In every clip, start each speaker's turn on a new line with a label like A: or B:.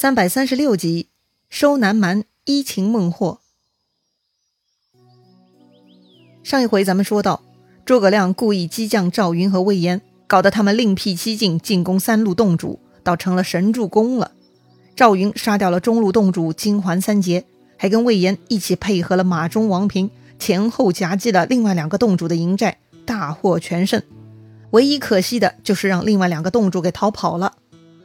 A: 三百三十六集，收南蛮，依情孟获。上一回咱们说到，诸葛亮故意激将赵云和魏延，搞得他们另辟蹊径进攻三路洞主，倒成了神助攻了。赵云杀掉了中路洞主金环三杰，还跟魏延一起配合了马忠、王平，前后夹击了另外两个洞主的营寨，大获全胜。唯一可惜的就是让另外两个洞主给逃跑了。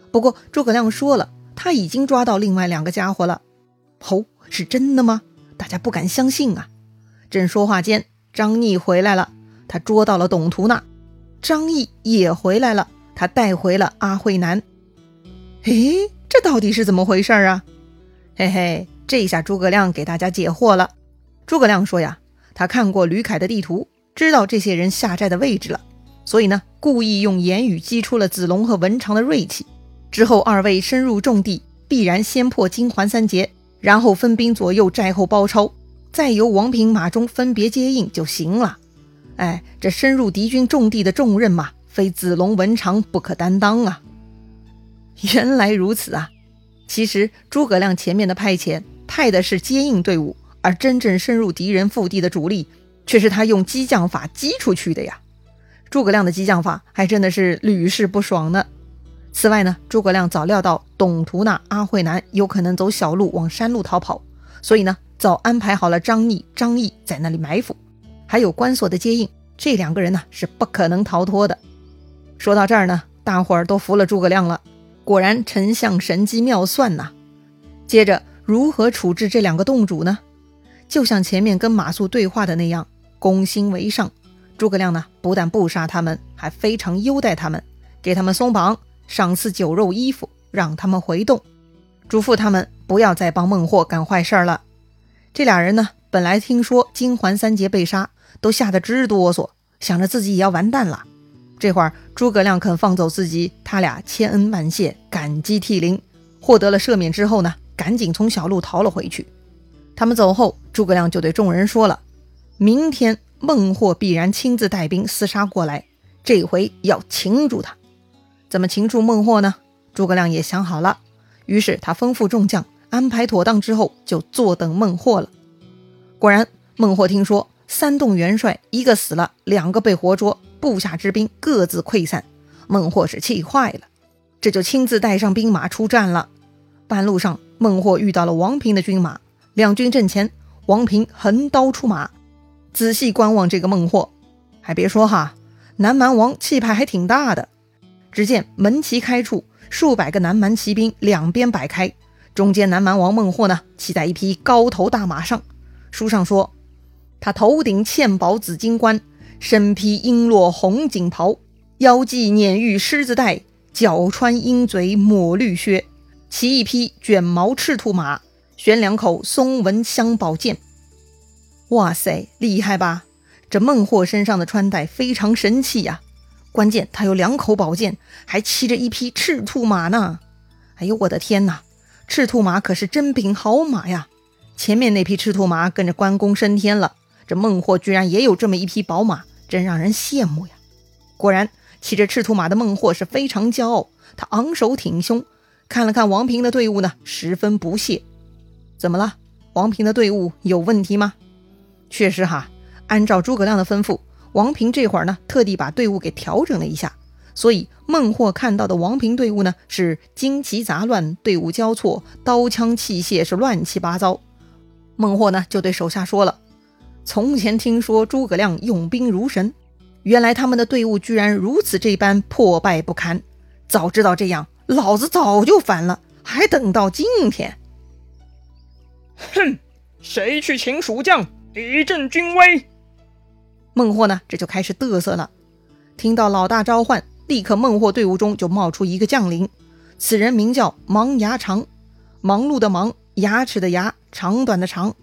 A: 不过诸葛亮说了，他已经抓到另外两个家伙了。哦，是真的吗？大家不敢相信啊！正说话间。张毅回来了，他捉到了董图纳。张毅也回来了，他带回了阿慧南。诶，这到底是怎么回事啊？嘿嘿，这下诸葛亮给大家解惑了。诸葛亮说呀，他看过吕凯的地图，知道这些人下寨的位置了，所以呢，故意用言语激出了子龙和文长的锐气。之后二位深入重地，必然先破金环三杰，然后分兵左右寨后包抄。再由王平、马忠分别接应就行了。哎，这深入敌军重地的重任嘛，非子龙、文长不可担当啊！原来如此啊！其实诸葛亮前面的派遣派的是接应队伍，而真正深入敌人腹地的主力，却是他用激将法激出去的呀！诸葛亮的激将法还真的是屡试不爽呢。此外呢，诸葛亮早料到董图那、阿慧南有可能走小路往山路逃跑，所以呢。早安排好了张逆、张毅在那里埋伏，还有关索的接应，这两个人呢是不可能逃脱的。说到这儿呢，大伙儿都服了诸葛亮了，果然丞相神机妙算呐。接着如何处置这两个洞主呢？就像前面跟马谡对话的那样，攻心为上。诸葛亮呢不但不杀他们，还非常优待他们，给他们松绑，赏赐酒肉衣服，让他们回洞，嘱咐他们不要再帮孟获干坏事了。这俩人呢，本来听说金环三杰被杀，都吓得直哆嗦，想着自己也要完蛋了。这会儿诸葛亮肯放走自己，他俩千恩万谢，感激涕零。获得了赦免之后呢，赶紧从小路逃了回去。他们走后，诸葛亮就对众人说了：“明天孟获必然亲自带兵厮杀过来，这回要擒住他。怎么擒住孟获呢？诸葛亮也想好了，于是他吩咐众将。”安排妥当之后，就坐等孟获了。果然，孟获听说三洞元帅一个死了，两个被活捉，部下之兵各自溃散，孟获是气坏了，这就亲自带上兵马出战了。半路上，孟获遇到了王平的军马，两军阵前，王平横刀出马，仔细观望这个孟获。还别说哈，南蛮王气派还挺大的。只见门旗开处，数百个南蛮骑兵两边摆开。中间南蛮王孟获呢，骑在一匹高头大马上。书上说，他头顶嵌宝紫金冠，身披璎珞红锦袍，腰系碾玉狮子带，脚穿鹰嘴抹绿靴，骑一匹卷毛赤兔马，悬两口松纹香宝剑。哇塞，厉害吧？这孟获身上的穿戴非常神气呀！关键他有两口宝剑，还骑着一匹赤兔马呢。哎呦，我的天哪！赤兔马可是珍品好马呀！前面那匹赤兔马跟着关公升天了，这孟获居然也有这么一匹宝马，真让人羡慕呀！果然，骑着赤兔马的孟获是非常骄傲，他昂首挺胸，看了看王平的队伍呢，十分不屑。怎么了？王平的队伍有问题吗？确实哈，按照诸葛亮的吩咐，王平这会儿呢，特地把队伍给调整了一下。所以孟获看到的王平队伍呢，是旌旗杂乱，队伍交错，刀枪器械是乱七八糟。孟获呢就对手下说了：“从前听说诸葛亮用兵如神，原来他们的队伍居然如此这般破败不堪。早知道这样，老子早就反了，还等到今天。”
B: 哼，谁去请蜀将，以振军威？
A: 孟获呢这就开始嘚瑟了，听到老大召唤。立刻，孟获队伍中就冒出一个将领，此人名叫芒牙长，忙碌的忙，牙齿的牙，长短的长。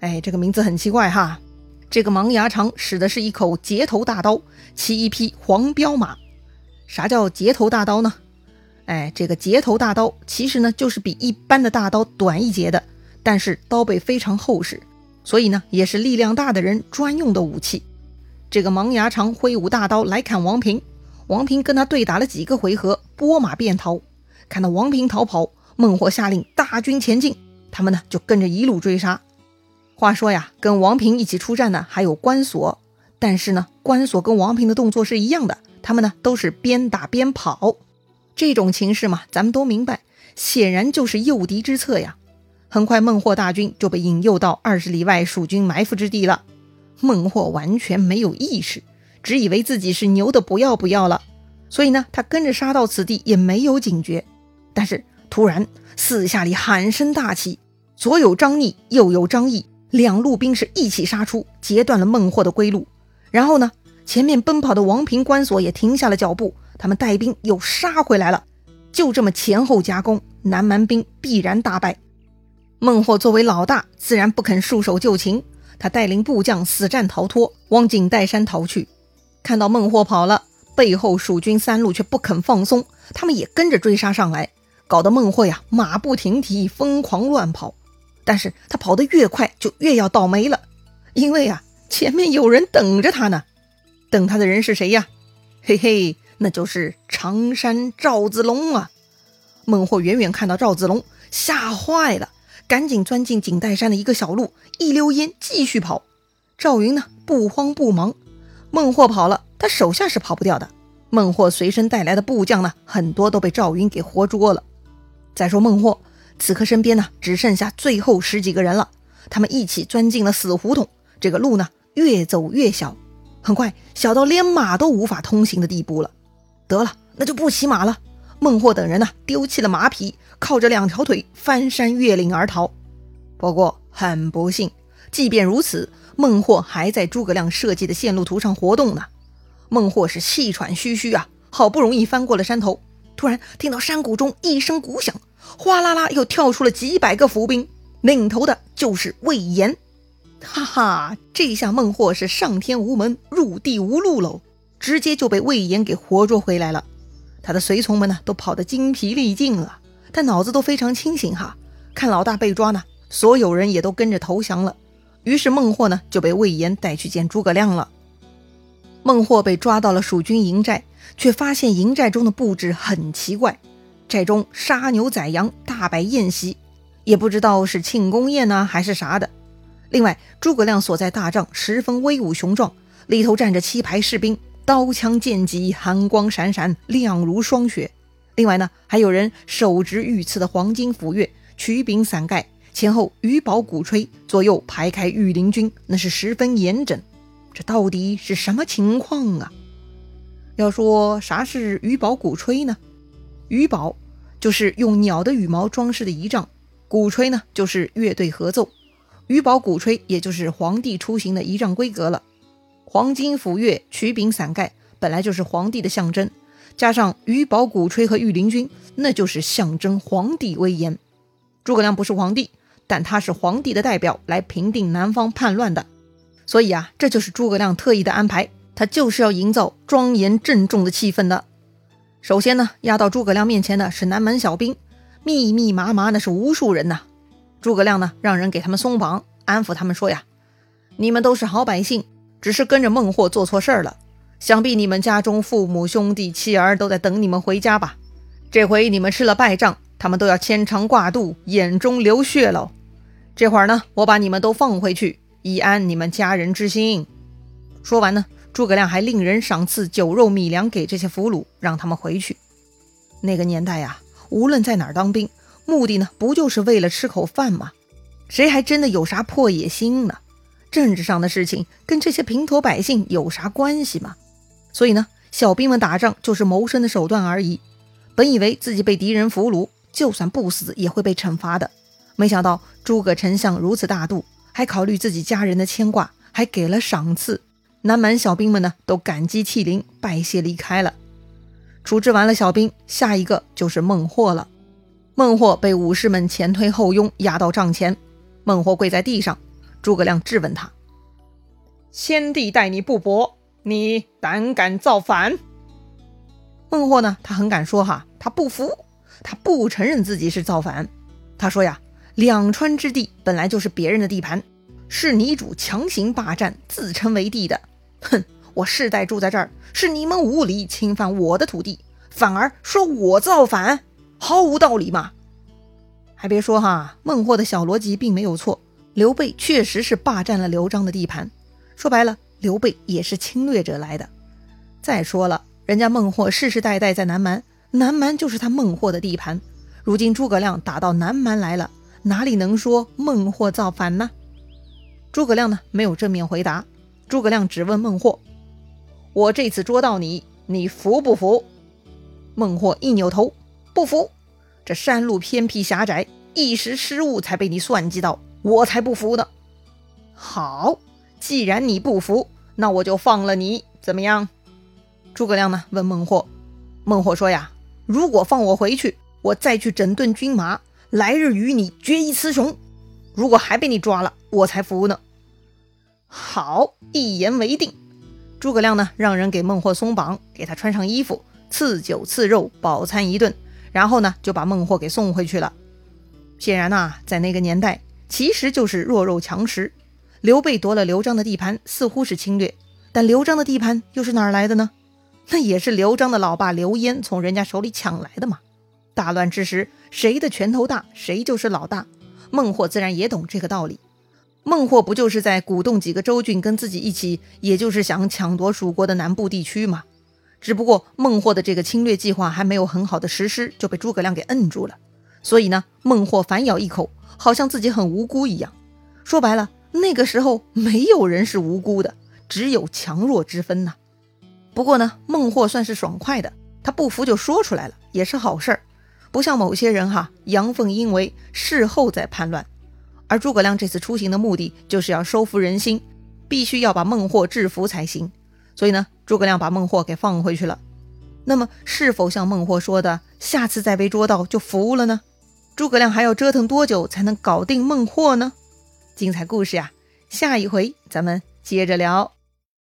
A: 哎，这个名字很奇怪哈。这个芒牙长使的是一口截头大刀，骑一匹黄骠马。啥叫截头大刀呢？哎，这个截头大刀其实呢就是比一般的大刀短一截的，但是刀背非常厚实，所以呢也是力量大的人专用的武器。这个芒牙长挥舞大刀来砍王平。王平跟他对打了几个回合，拨马便逃。看到王平逃跑，孟获下令大军前进，他们呢就跟着一路追杀。话说呀，跟王平一起出战的还有关索，但是呢，关索跟王平的动作是一样的，他们呢都是边打边跑。这种情势嘛，咱们都明白，显然就是诱敌之策呀。很快，孟获大军就被引诱到二十里外蜀军埋伏之地了。孟获完全没有意识，只以为自己是牛的不要不要了，所以呢，他跟着杀到此地也没有警觉。但是突然，四下里喊声大起，左有张逆，右有张翼，两路兵士一起杀出，截断了孟获的归路。然后呢，前面奔跑的王平、关索也停下了脚步，他们带兵又杀回来了。就这么前后夹攻，南蛮兵必然大败。孟获作为老大，自然不肯束手就擒。他带领部将死战逃脱，往景岱山逃去。看到孟获跑了，背后蜀军三路却不肯放松，他们也跟着追杀上来，搞得孟获呀马不停蹄，疯狂乱跑。但是他跑得越快，就越要倒霉了，因为啊前面有人等着他呢。等他的人是谁呀？嘿嘿，那就是常山赵子龙啊！孟获远远看到赵子龙，吓坏了。赶紧钻进井岱山的一个小路，一溜烟继续跑。赵云呢，不慌不忙。孟获跑了，他手下是跑不掉的。孟获随身带来的部将呢，很多都被赵云给活捉了。再说孟获，此刻身边呢，只剩下最后十几个人了。他们一起钻进了死胡同，这个路呢，越走越小，很快小到连马都无法通行的地步了。得了，那就不骑马了。孟获等人呢，丢弃了马匹，靠着两条腿翻山越岭而逃。不过很不幸，即便如此，孟获还在诸葛亮设计的线路图上活动呢。孟获是气喘吁吁啊，好不容易翻过了山头，突然听到山谷中一声鼓响，哗啦啦又跳出了几百个伏兵，领头的就是魏延。哈哈，这下孟获是上天无门，入地无路喽，直接就被魏延给活捉回来了。他的随从们呢，都跑得精疲力尽了，但脑子都非常清醒哈。看老大被抓呢，所有人也都跟着投降了。于是孟获呢，就被魏延带去见诸葛亮了。孟获被抓到了蜀军营寨，却发现营寨中的布置很奇怪，寨中杀牛宰羊，大摆宴席，也不知道是庆功宴呢还是啥的。另外，诸葛亮所在大帐十分威武雄壮，里头站着七排士兵。刀枪剑戟，寒光闪闪，亮如霜雪。另外呢，还有人手执御赐的黄金斧钺，曲柄伞盖，前后鱼宝鼓吹，左右排开御林军，那是十分严整。这到底是什么情况啊？要说啥是鱼宝鼓吹呢？鱼宝就是用鸟的羽毛装饰的仪仗，鼓吹呢就是乐队合奏。鱼宝鼓吹也就是皇帝出行的仪仗规格了。黄金斧钺、曲柄伞盖本来就是皇帝的象征，加上鱼宝鼓吹和御林军，那就是象征皇帝威严。诸葛亮不是皇帝，但他是皇帝的代表，来平定南方叛乱的。所以啊，这就是诸葛亮特意的安排，他就是要营造庄严郑重的气氛的。首先呢，压到诸葛亮面前的是南门小兵，密密麻麻，那是无数人呐。诸葛亮呢，让人给他们松绑，安抚他们说呀：“你们都是好百姓。”只是跟着孟获做错事儿了，想必你们家中父母兄弟妻儿都在等你们回家吧？这回你们吃了败仗，他们都要牵肠挂肚，眼中流血喽。这会儿呢，我把你们都放回去，以安你们家人之心。说完呢，诸葛亮还令人赏赐酒肉米粮给这些俘虏，让他们回去。那个年代呀，无论在哪儿当兵，目的呢，不就是为了吃口饭吗？谁还真的有啥破野心呢？政治上的事情跟这些平头百姓有啥关系吗？所以呢，小兵们打仗就是谋生的手段而已。本以为自己被敌人俘虏，就算不死也会被惩罚的，没想到诸葛丞相如此大度，还考虑自己家人的牵挂，还给了赏赐。南蛮小兵们呢，都感激涕零，拜谢离开了。处置完了小兵，下一个就是孟获了。孟获被武士们前推后拥，压到帐前，孟获跪在地上。诸葛亮质问他：“先帝待你不薄，你胆敢造反？”孟获呢？他很敢说哈，他不服，他不承认自己是造反。他说呀：“两川之地本来就是别人的地盘，是你主强行霸占，自称为帝的。哼，我世代住在这儿，是你们无理侵犯我的土地，反而说我造反，毫无道理嘛！”还别说哈，孟获的小逻辑并没有错，刘备确实是霸占了刘璋的地盘。说白了，刘备也是侵略者来的。再说了，人家孟获世世代代在南蛮，南蛮就是他孟获的地盘。如今诸葛亮打到南蛮来了，哪里能说孟获造反呢？诸葛亮呢，没有正面回答。诸葛亮只问孟获：“我这次捉到你，你服不服？”孟获一扭头，不服。这山路偏僻狭窄，一时失误才被你算计到，我才不服呢。好，既然你不服，那我就放了你，怎么样？诸葛亮呢？问孟获。孟获说呀：“如果放我回去，我再去整顿军马，来日与你决一雌雄。如果还被你抓了，我才服呢。”好，一言为定。诸葛亮呢，让人给孟获松绑，给他穿上衣服，赐酒赐肉，饱餐一顿。然后呢，就把孟获给送回去了。显然呐，在那个年代，其实就是弱肉强食。刘备夺了刘璋的地盘，似乎是侵略，但刘璋的地盘又是哪儿来的呢？那也是刘璋的老爸刘焉从人家手里抢来的嘛。大乱之时，谁的拳头大，谁就是老大。孟获自然也懂这个道理。孟获不就是在鼓动几个州郡跟自己一起，也就是想抢夺蜀国的南部地区吗？只不过孟获的这个侵略计划还没有很好的实施，就被诸葛亮给摁住了。所以呢，孟获反咬一口，好像自己很无辜一样。说白了，那个时候没有人是无辜的，只有强弱之分呐。不过呢，孟获算是爽快的，他不服就说出来了，也是好事儿。不像某些人哈，阳奉阴违，事后再叛乱。而诸葛亮这次出行的目的，就是要收服人心，必须要把孟获制服才行。所以呢，诸葛亮把孟获给放回去了。那么，是否像孟获说的，下次再被捉到就服了呢？诸葛亮还要折腾多久才能搞定孟获呢？精彩故事啊，下一回咱们接着聊。